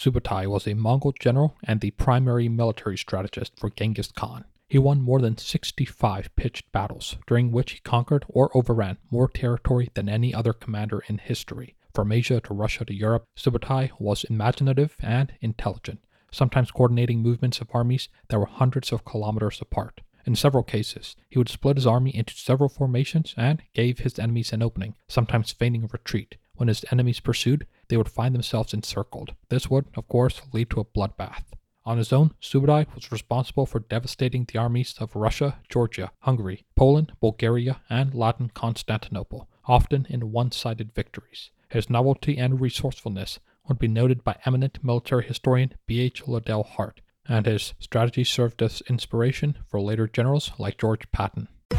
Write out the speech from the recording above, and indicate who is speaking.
Speaker 1: Subutai was a Mongol general and the primary military strategist for Genghis Khan. He won more than 65 pitched battles, during which he conquered or overran more territory than any other commander in history. From Asia to Russia to Europe, Subutai was imaginative and intelligent, sometimes coordinating movements of armies that were hundreds of kilometers apart. In several cases, he would split his army into several formations and gave his enemies an opening, sometimes feigning retreat. When his enemies pursued, they would find themselves encircled. This would, of course, lead to a bloodbath. On his own, Subutai was responsible for devastating the armies of Russia, Georgia, Hungary, Poland, Bulgaria, and Latin Constantinople, often in one sided victories. His novelty and resourcefulness would be noted by eminent military historian B.H. Liddell Hart, and his strategy served as inspiration for later generals like George Patton.